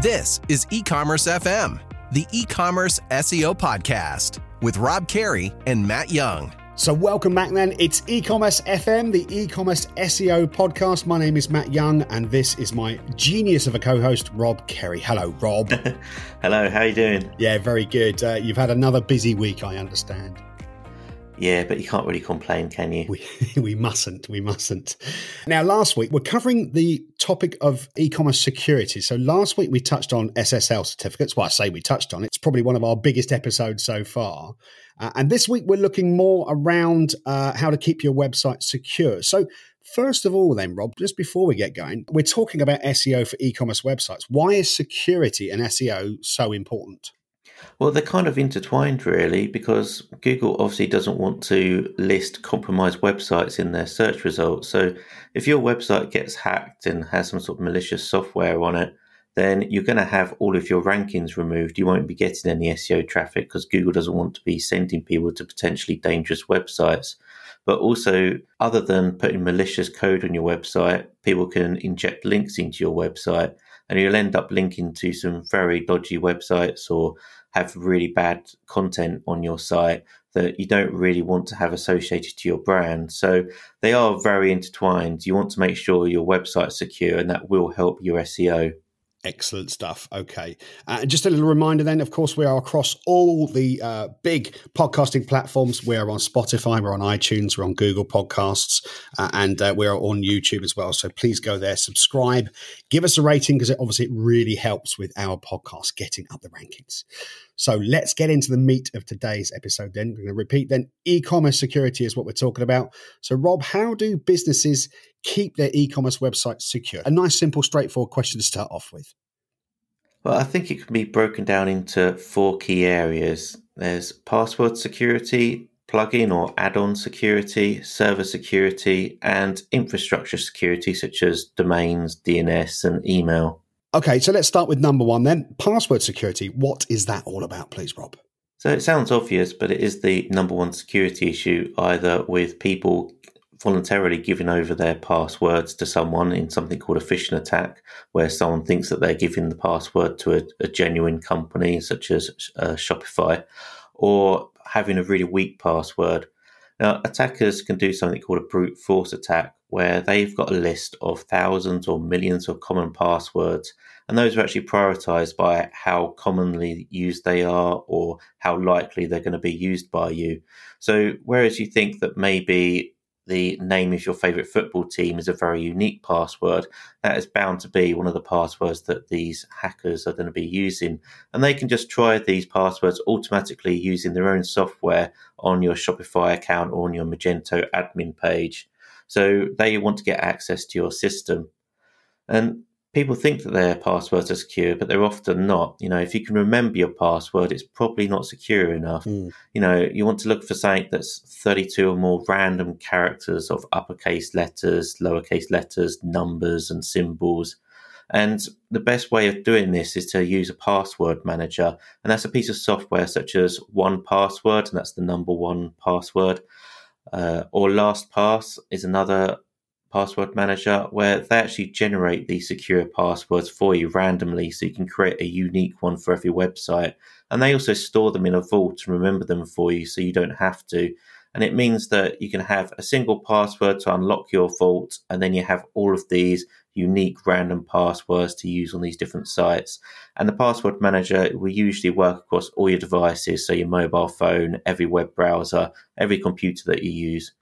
This is E-commerce FM, the e-commerce SEO podcast with Rob Kerry and Matt Young. So, welcome back then. It's e-commerce FM, the e-commerce SEO podcast. My name is Matt Young, and this is my genius of a co-host, Rob Kerry. Hello, Rob. Hello. How you doing? Yeah, very good. Uh, you've had another busy week, I understand. Yeah, but you can't really complain, can you? We, we mustn't. We mustn't. Now, last week, we're covering the topic of e commerce security. So, last week we touched on SSL certificates. Well, I say we touched on it. It's probably one of our biggest episodes so far. Uh, and this week, we're looking more around uh, how to keep your website secure. So, First of all, then, Rob, just before we get going, we're talking about SEO for e commerce websites. Why is security and SEO so important? Well, they're kind of intertwined, really, because Google obviously doesn't want to list compromised websites in their search results. So, if your website gets hacked and has some sort of malicious software on it, then you're going to have all of your rankings removed. You won't be getting any SEO traffic because Google doesn't want to be sending people to potentially dangerous websites. But also, other than putting malicious code on your website, people can inject links into your website and you'll end up linking to some very dodgy websites or have really bad content on your site that you don't really want to have associated to your brand. So they are very intertwined. You want to make sure your website's secure and that will help your SEO. Excellent stuff. Okay. Uh, just a little reminder then, of course, we are across all the uh, big podcasting platforms. We are on Spotify, we're on iTunes, we're on Google Podcasts, uh, and uh, we're on YouTube as well. So please go there, subscribe, give us a rating because it obviously it really helps with our podcast getting up the rankings. So let's get into the meat of today's episode then. We're going to repeat then e commerce security is what we're talking about. So, Rob, how do businesses keep their e commerce websites secure? A nice, simple, straightforward question to start off with. Well, I think it can be broken down into four key areas there's password security, plugin or add on security, server security, and infrastructure security, such as domains, DNS, and email. Okay, so let's start with number one then password security. What is that all about, please, Rob? So it sounds obvious, but it is the number one security issue, either with people voluntarily giving over their passwords to someone in something called a phishing attack, where someone thinks that they're giving the password to a, a genuine company such as uh, Shopify, or having a really weak password. Now, attackers can do something called a brute force attack, where they've got a list of thousands or millions of common passwords, and those are actually prioritized by how commonly used they are or how likely they're going to be used by you. So, whereas you think that maybe the name of your favorite football team is a very unique password, that is bound to be one of the passwords that these hackers are going to be using. And they can just try these passwords automatically using their own software on your Shopify account or on your Magento admin page. So they want to get access to your system. And people think that their passwords are secure, but they're often not. You know, if you can remember your password, it's probably not secure enough. Mm. You know, you want to look for something that's 32 or more random characters of uppercase letters, lowercase letters, numbers, and symbols. And the best way of doing this is to use a password manager. And that's a piece of software such as 1Password, and that's the number one password. Uh, or LastPass is another password manager where they actually generate these secure passwords for you randomly so you can create a unique one for every website. And they also store them in a vault and remember them for you so you don't have to and it means that you can have a single password to unlock your vault and then you have all of these unique random passwords to use on these different sites and the password manager will usually work across all your devices so your mobile phone every web browser every computer that you use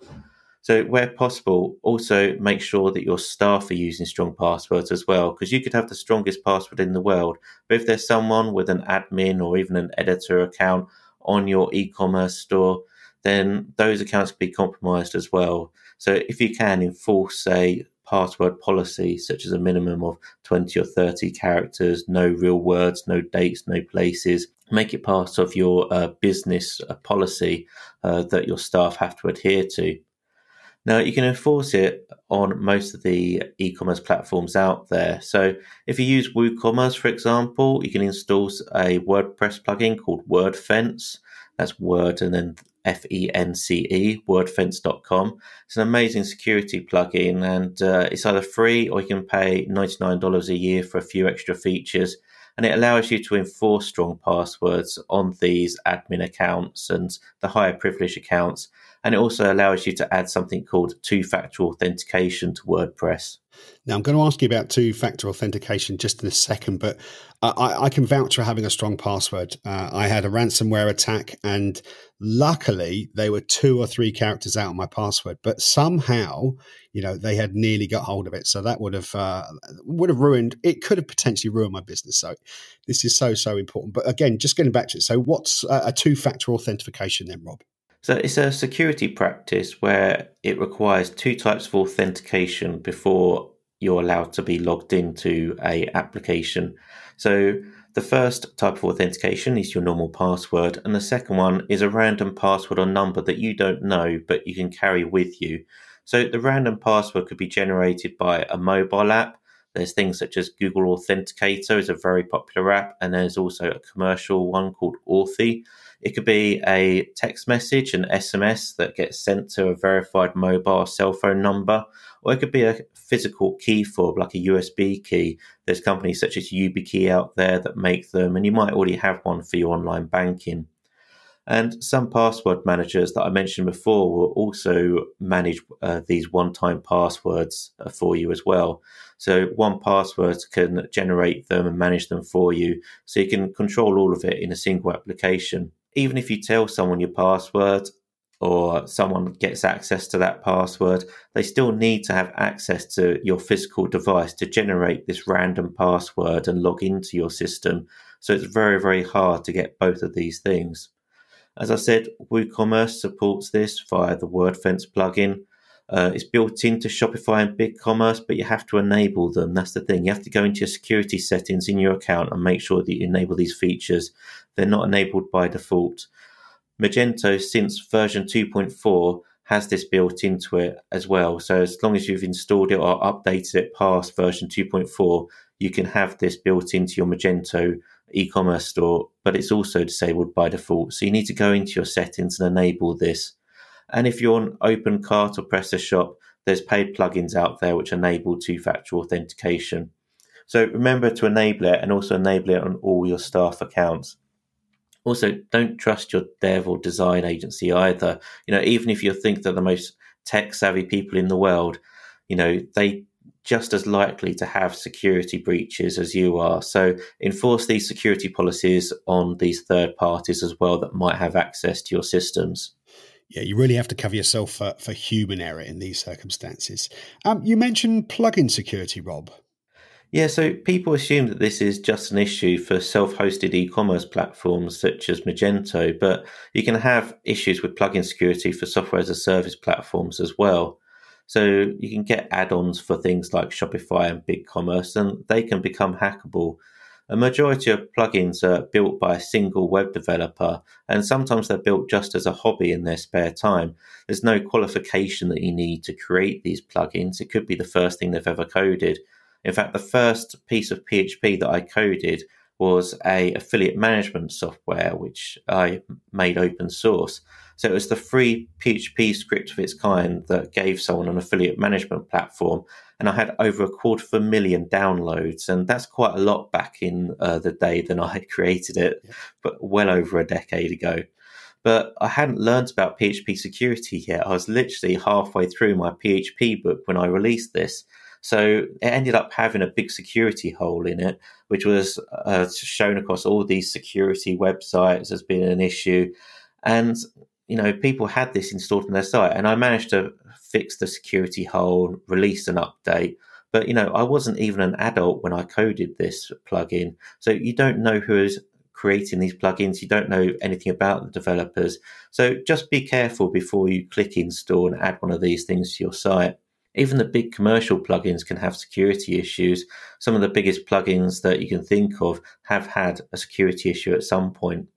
so, where possible, also make sure that your staff are using strong passwords as well, because you could have the strongest password in the world. But if there's someone with an admin or even an editor account on your e commerce store, then those accounts can be compromised as well. So, if you can enforce a password policy, such as a minimum of 20 or 30 characters, no real words, no dates, no places, make it part of your uh, business uh, policy uh, that your staff have to adhere to. Now, you can enforce it on most of the e commerce platforms out there. So, if you use WooCommerce, for example, you can install a WordPress plugin called WordFence. That's Word and then F E N C E, wordfence.com. It's an amazing security plugin and uh, it's either free or you can pay $99 a year for a few extra features. and it allows you to enforce strong passwords on these admin accounts and the higher privilege accounts. And it also allows you to add something called two factor authentication to WordPress. Now, I'm going to ask you about two factor authentication just in a second, but I, I, can vouch for having a strong password. Uh, I had a ransomware attack, and luckily, they were two or three characters out of my password, but somehow, you know, they had nearly got hold of it. So that would have uh, would have ruined. It could have potentially ruined my business. So this is so so important. But again, just getting back to it. So what's a two factor authentication then, Rob? So it's a security practice where it requires two types of authentication before you're allowed to be logged into a application. So the first type of authentication is your normal password, and the second one is a random password or number that you don't know but you can carry with you. So the random password could be generated by a mobile app. There's things such as Google Authenticator is a very popular app, and there's also a commercial one called Authy. It could be a text message, an SMS that gets sent to a verified mobile cell phone number, or it could be a physical key fob, like a USB key. There's companies such as YubiKey out there that make them, and you might already have one for your online banking. And some password managers that I mentioned before will also manage uh, these one time passwords uh, for you as well. So, 1Password can generate them and manage them for you. So, you can control all of it in a single application even if you tell someone your password or someone gets access to that password, they still need to have access to your physical device to generate this random password and log into your system. So it's very, very hard to get both of these things. As I said, WooCommerce supports this via the WordFence plugin. Uh, it's built into Shopify and BigCommerce, but you have to enable them. That's the thing. You have to go into your security settings in your account and make sure that you enable these features. They're not enabled by default. Magento, since version 2.4, has this built into it as well. So as long as you've installed it or updated it past version 2.4, you can have this built into your Magento e-commerce store, but it's also disabled by default. So you need to go into your settings and enable this. And if you're on OpenCart or PrestaShop, there's paid plugins out there which enable two-factor authentication. So remember to enable it and also enable it on all your staff accounts. Also, don't trust your dev or design agency either. You know, even if you think they're the most tech savvy people in the world, you know, they just as likely to have security breaches as you are. So enforce these security policies on these third parties as well that might have access to your systems. Yeah, you really have to cover yourself for, for human error in these circumstances. Um, you mentioned plugin security, Rob. Yeah, so people assume that this is just an issue for self hosted e commerce platforms such as Magento, but you can have issues with plugin security for software as a service platforms as well. So you can get add ons for things like Shopify and BigCommerce, and they can become hackable. A majority of plugins are built by a single web developer, and sometimes they're built just as a hobby in their spare time. There's no qualification that you need to create these plugins. It could be the first thing they've ever coded. In fact, the first piece of PHP that I coded was a affiliate management software which I made open source. So it was the free PHP script of its kind that gave someone an affiliate management platform, and I had over a quarter of a million downloads, and that's quite a lot back in uh, the day than I had created it, but well over a decade ago. But I hadn't learned about PHP security yet. I was literally halfway through my PHP book when I released this. So it ended up having a big security hole in it, which was uh, shown across all these security websites as being an issue. And, you know, people had this installed on their site. And I managed to fix the security hole, release an update. But, you know, I wasn't even an adult when I coded this plugin. So you don't know who is creating these plugins. You don't know anything about the developers. So just be careful before you click install and add one of these things to your site. Even the big commercial plugins can have security issues. Some of the biggest plugins that you can think of have had a security issue at some point.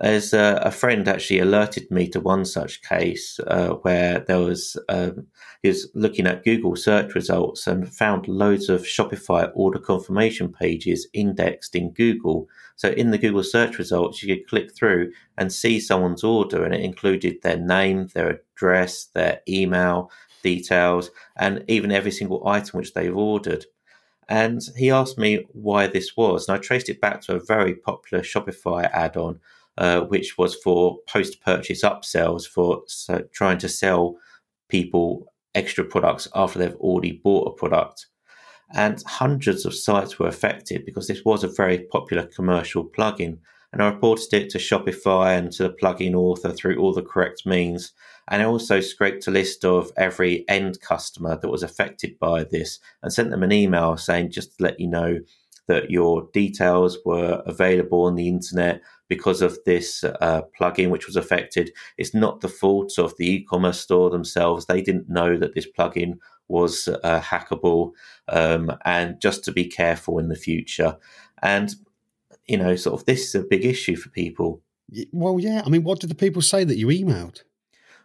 As uh, a friend actually alerted me to one such case uh, where there was um, he was looking at Google search results and found loads of Shopify order confirmation pages indexed in Google. So in the Google search results, you could click through and see someone's order, and it included their name, their address, their email, details, and even every single item which they've ordered. And he asked me why this was. And I traced it back to a very popular Shopify add on, uh, which was for post purchase upsells for so trying to sell people extra products after they've already bought a product. And hundreds of sites were affected because this was a very popular commercial plugin. And I reported it to Shopify and to the plugin author through all the correct means. And I also scraped a list of every end customer that was affected by this and sent them an email saying, just to let you know that your details were available on the internet because of this uh, plugin which was affected. It's not the fault of the e commerce store themselves. They didn't know that this plugin was uh, hackable, um, and just to be careful in the future. And, you know, sort of this is a big issue for people. Well, yeah. I mean, what did the people say that you emailed?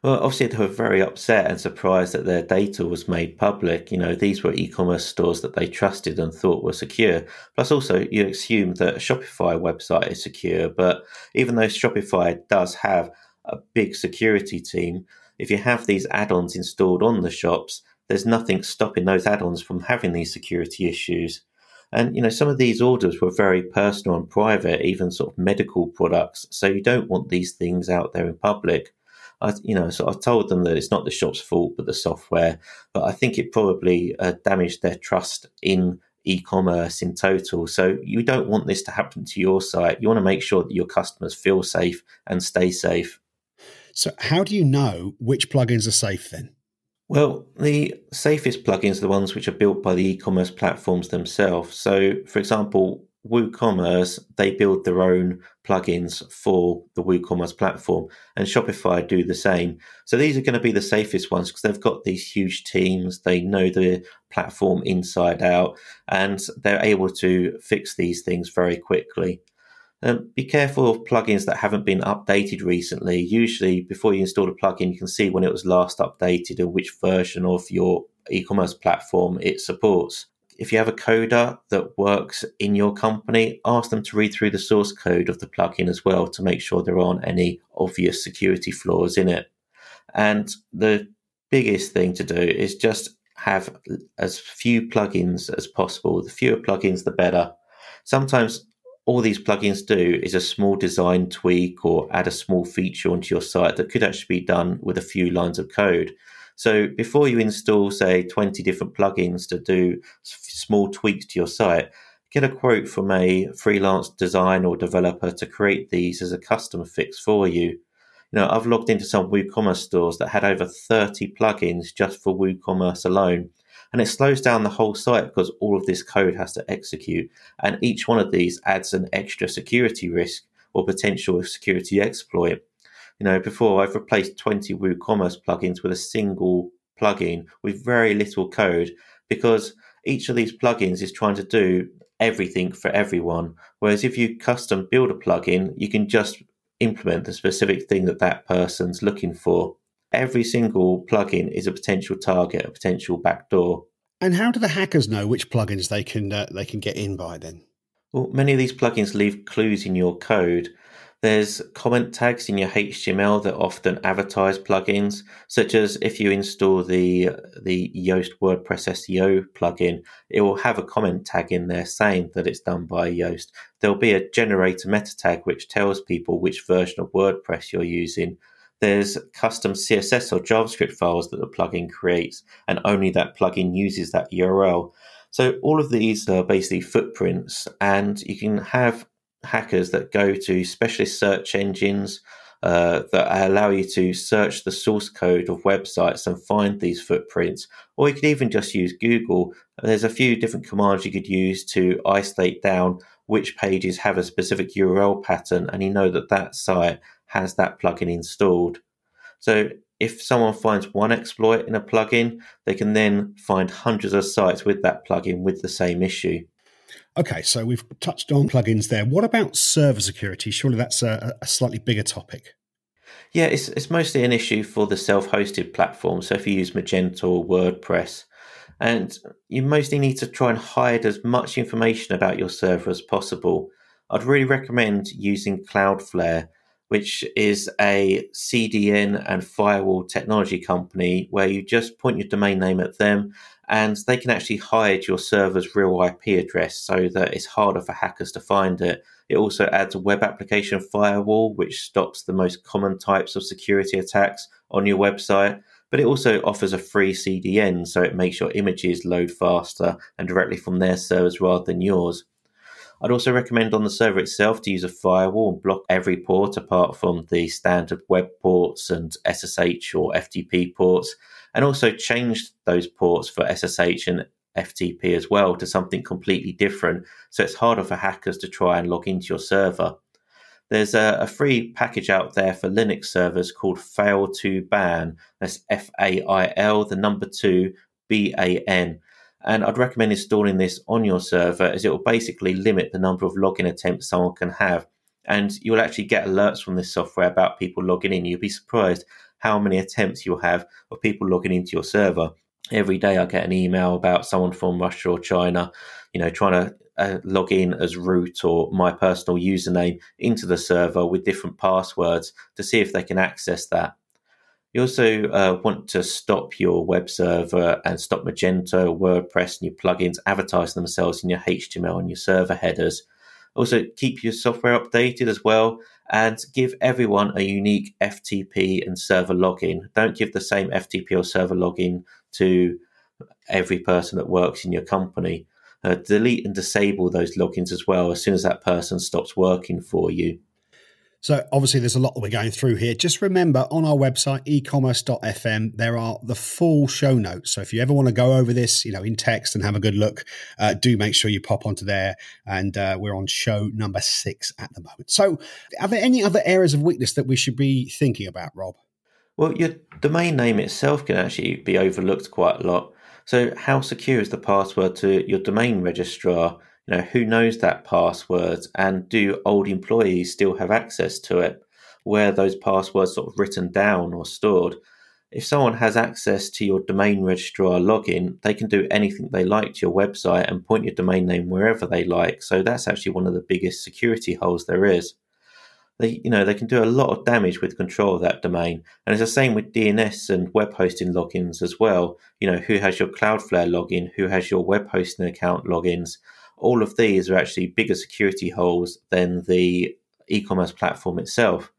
Well, obviously, they were very upset and surprised that their data was made public. You know, these were e commerce stores that they trusted and thought were secure. Plus, also, you assume that a Shopify website is secure. But even though Shopify does have a big security team, if you have these add ons installed on the shops, there's nothing stopping those add ons from having these security issues. And you know, some of these orders were very personal and private, even sort of medical products. So you don't want these things out there in public. I, you know, so I told them that it's not the shop's fault, but the software. But I think it probably uh, damaged their trust in e-commerce in total. So you don't want this to happen to your site. You want to make sure that your customers feel safe and stay safe. So how do you know which plugins are safe then? Well, the safest plugins are the ones which are built by the e-commerce platforms themselves. So, for example, WooCommerce, they build their own plugins for the WooCommerce platform, and Shopify do the same. So these are going to be the safest ones because they've got these huge teams, they know the platform inside out, and they're able to fix these things very quickly. Um, be careful of plugins that haven't been updated recently. Usually, before you install a plugin, you can see when it was last updated and which version of your e commerce platform it supports if you have a coder that works in your company, ask them to read through the source code of the plugin as well to make sure there aren't any obvious security flaws in it. And the biggest thing to do is just have as few plugins as possible. The fewer plugins, the better. Sometimes all these plugins do is a small design tweak or add a small feature onto your site that could actually be done with a few lines of code. So before you install, say, 20 different plugins to do small tweaks to your site, get a quote from a freelance design or developer to create these as a custom fix for you. You know, I've logged into some WooCommerce stores that had over 30 plugins just for WooCommerce alone. And it slows down the whole site because all of this code has to execute. And each one of these adds an extra security risk or potential security exploit. You know, before I've replaced 20 WooCommerce plugins with a single plugin with very little code because each of these plugins is trying to do everything for everyone. Whereas if you custom build a plugin, you can just implement the specific thing that that person's looking for. Every single plugin is a potential target, a potential backdoor. And how do the hackers know which plugins they can uh, they can get in by then? Well, many of these plugins leave clues in your code, there's comment tags in your HTML that often advertise plugins, such as if you install the the Yoast WordPress SEO plugin, it will have a comment tag in there saying that it's done by Yoast. There'll be a generator meta tag which tells people which version of WordPress you're using. There's custom CSS or JavaScript files that the plugin creates, and only that plugin uses that URL. So all of these are basically footprints, and you can have hackers that go to specialist search engines uh, that allow you to search the source code of websites and find these footprints. Or you could even just use Google. There's a few different commands you could use to isolate down which pages have a specific URL pattern, and you know that that site has that plugin installed. So if someone finds one exploit in a plugin, they can then find hundreds of sites with that plugin with the same issue. Okay, so we've touched on plugins there. What about server security? Surely that's a, a slightly bigger topic. Yeah, it's, it's mostly an issue for the self hosted platform. So if you use Magento or WordPress, and you mostly need to try and hide as much information about your server as possible. I'd really recommend using Cloudflare, which is a CDN and firewall technology company where you just point your domain name at them and they can actually hide your server's real IP address so that it's harder for hackers to find it. It also adds a web application firewall, which stops the most common types of security attacks on your website. But it also offers a free CDN, so it makes your images load faster and directly from their servers rather than yours. I'd also recommend on the server itself to use a firewall and block every port apart from the standard web ports and SSH or FTP ports, and also change those ports for SSH and FTP as well to something completely different so it's harder for hackers to try and log into your server. There's a, a free package out there for Linux servers called Fail2Ban. That's F A I L, the number two, B A N and I'd recommend installing this on your server as it will basically limit the number of login attempts someone can have. And you'll actually get alerts from this software about people logging in. You'll be surprised how many attempts you'll have of people logging into your server. Every day I get an email about someone from Russia or China, you know, trying to uh, log in as root or my personal username into the server with different passwords to see if they can access that. You also uh, want to stop your web server and stop Magento, WordPress, and your plugins advertising themselves in your HTML and your server headers. Also, keep your software updated as well and give everyone a unique FTP and server login. Don't give the same FTP or server login to every person that works in your company. Uh, delete and disable those logins as well as soon as that person stops working for you. So obviously there's a lot that we're going through here. Just remember on our website, ecommerce.fm, there are the full show notes. So if you ever want to go over this, you know, in text and have a good look, uh, do make sure you pop onto there. And uh, we're on show number six at the moment. So are there any other areas of weakness that we should be thinking about, Rob? Well, your domain name itself can actually be overlooked quite a lot. So how secure is the password to your domain registrar? You know who knows that password? And do old employees still have access to it? Where those passwords sort of written down or stored? If someone has access to your domain registrar login they can do anything they like to your website and point your domain name wherever they like. So that's actually one of the biggest security holes there is. They you know they can do a lot of damage with control of that domain. And it's the same with dns and web hosting logins as well. You know who has your cloudflare login? Who has your web hosting account logins all of these are actually bigger security holes than the e commerce platform itself.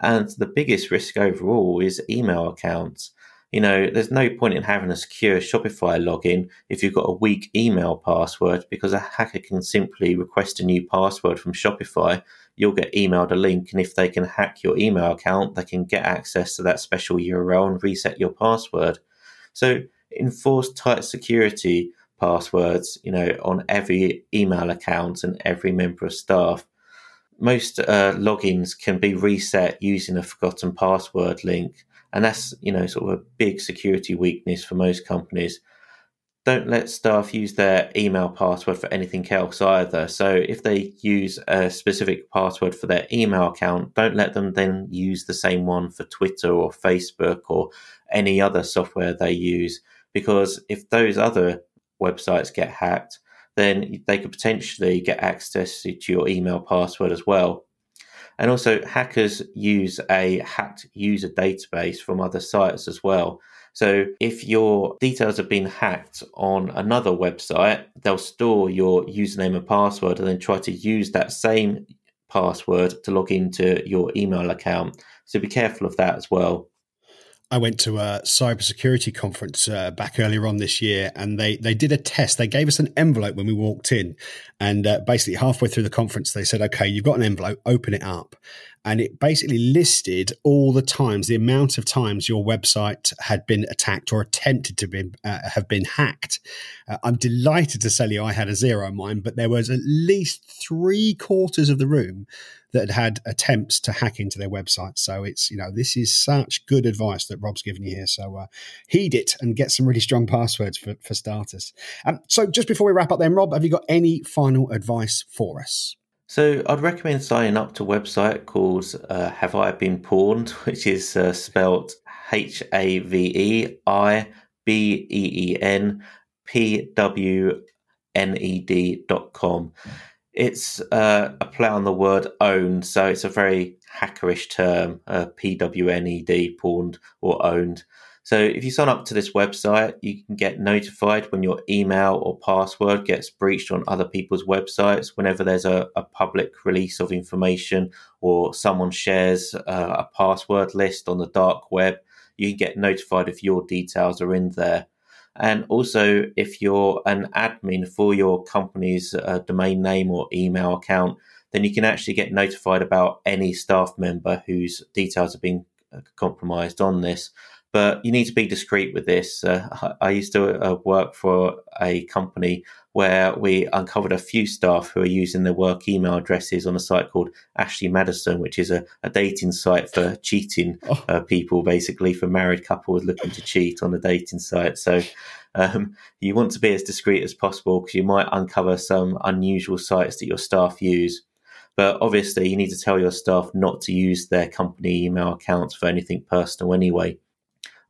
And the biggest risk overall is email accounts. You know, there's no point in having a secure Shopify login if you've got a weak email password because a hacker can simply request a new password from Shopify. You'll get emailed a link, and if they can hack your email account, they can get access to that special URL and reset your password. So, enforce tight security passwords, you know, on every email account and every member of staff. Most uh, logins can be reset using a forgotten password link, and that's you know sort of a big security weakness for most companies. Don't let staff use their email password for anything else either. So if they use a specific password for their email account, don't let them then use the same one for Twitter or Facebook or any other software they use because if those other websites get hacked, then they could potentially get access to your email password as well. And also, hackers use a hacked user database from other sites as well. So, if your details have been hacked on another website, they'll store your username and password and then try to use that same password to log into your email account. So, be careful of that as well. I went to a cybersecurity conference uh, back earlier on this year, and they they did a test. They gave us an envelope when we walked in, and uh, basically halfway through the conference, they said, "Okay, you've got an envelope. Open it up." And it basically listed all the times, the amount of times your website had been attacked or attempted to be, uh, have been hacked. Uh, I'm delighted to tell you I had a zero on mine, but there was at least three quarters of the room that had had attempts to hack into their website. So it's, you know, this is such good advice that Rob's given you here. So uh, heed it and get some really strong passwords for, for starters. Um, so just before we wrap up then, Rob, have you got any final advice for us? So I'd recommend signing up to a website called uh, Have I Been Pwned, which is uh, spelled H A V E I B E E N P W N E D dot com. It's uh, a play on the word owned, so it's a very hackerish term, uh, PWNED, pawned or owned. So if you sign up to this website, you can get notified when your email or password gets breached on other people's websites. Whenever there's a, a public release of information or someone shares uh, a password list on the dark web, you can get notified if your details are in there. And also, if you're an admin for your company's uh, domain name or email account, then you can actually get notified about any staff member whose details have been uh, compromised on this but you need to be discreet with this. Uh, I used to uh, work for a company where we uncovered a few staff who are using their work email addresses on a site called Ashley Madison, which is a, a dating site for cheating oh. uh, people, basically for married couples looking to cheat on a dating site. So um, you want to be as discreet as possible because you might uncover some unusual sites that your staff use. But obviously, you need to tell your staff not to use their company email accounts for anything personal anyway.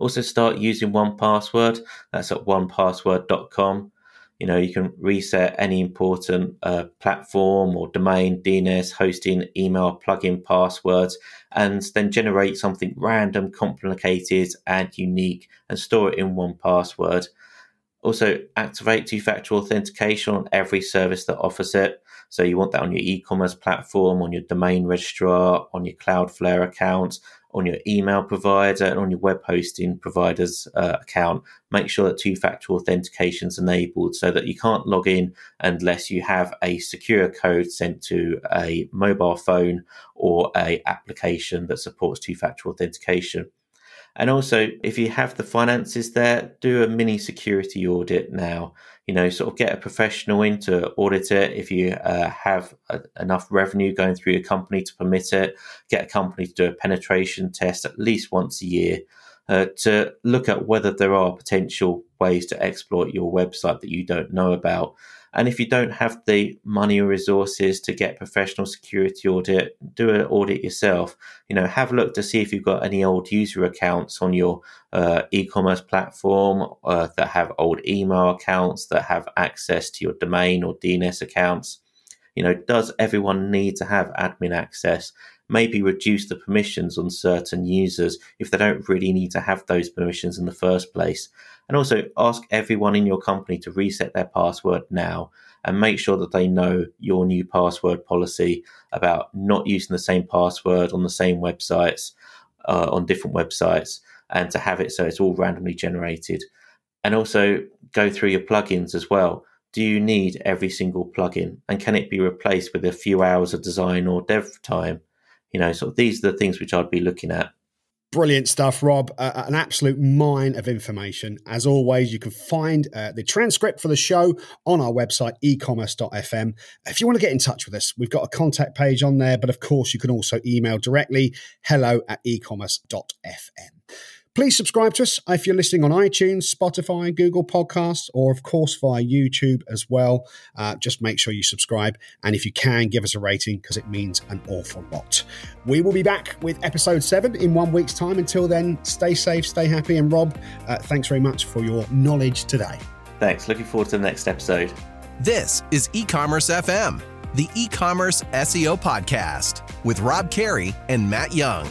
Also, start using 1Password. That's at onepassword.com. You know, you can reset any important uh, platform or domain, DNS, hosting, email, plugin passwords, and then generate something random, complicated, and unique and store it in 1Password. Also, activate two factor authentication on every service that offers it. So, you want that on your e commerce platform, on your domain registrar, on your Cloudflare account, on your email provider and on your web hosting provider's uh, account, make sure that two factor authentication is enabled so that you can't log in unless you have a secure code sent to a mobile phone or a application that supports two factor authentication. And also, if you have the finances there, do a mini security audit now. You know, sort of get a professional in to audit it. If you uh, have a, enough revenue going through your company to permit it, get a company to do a penetration test at least once a year uh, to look at whether there are potential ways to exploit your website that you don't know about. And if you don't have the money or resources to get professional security audit, do an audit yourself. You know, have a look to see if you've got any old user accounts on your uh, e-commerce platform uh, that have old email accounts that have access to your domain or DNS accounts. You know, does everyone need to have admin access? Maybe reduce the permissions on certain users if they don't really need to have those permissions in the first place. And also ask everyone in your company to reset their password now and make sure that they know your new password policy about not using the same password on the same websites, uh, on different websites, and to have it so it's all randomly generated. And also go through your plugins as well. Do you need every single plugin? And can it be replaced with a few hours of design or dev time? You know, so these are the things which I'd be looking at. Brilliant stuff, Rob. Uh, an absolute mine of information. As always, you can find uh, the transcript for the show on our website, ecommerce.fm. If you want to get in touch with us, we've got a contact page on there, but of course, you can also email directly hello at ecommerce.fm. Please subscribe to us if you're listening on iTunes, Spotify, Google Podcasts, or of course via YouTube as well. Uh, just make sure you subscribe. And if you can, give us a rating because it means an awful lot. We will be back with episode seven in one week's time. Until then, stay safe, stay happy. And Rob, uh, thanks very much for your knowledge today. Thanks. Looking forward to the next episode. This is eCommerce FM, the e commerce SEO podcast with Rob Kerry and Matt Young.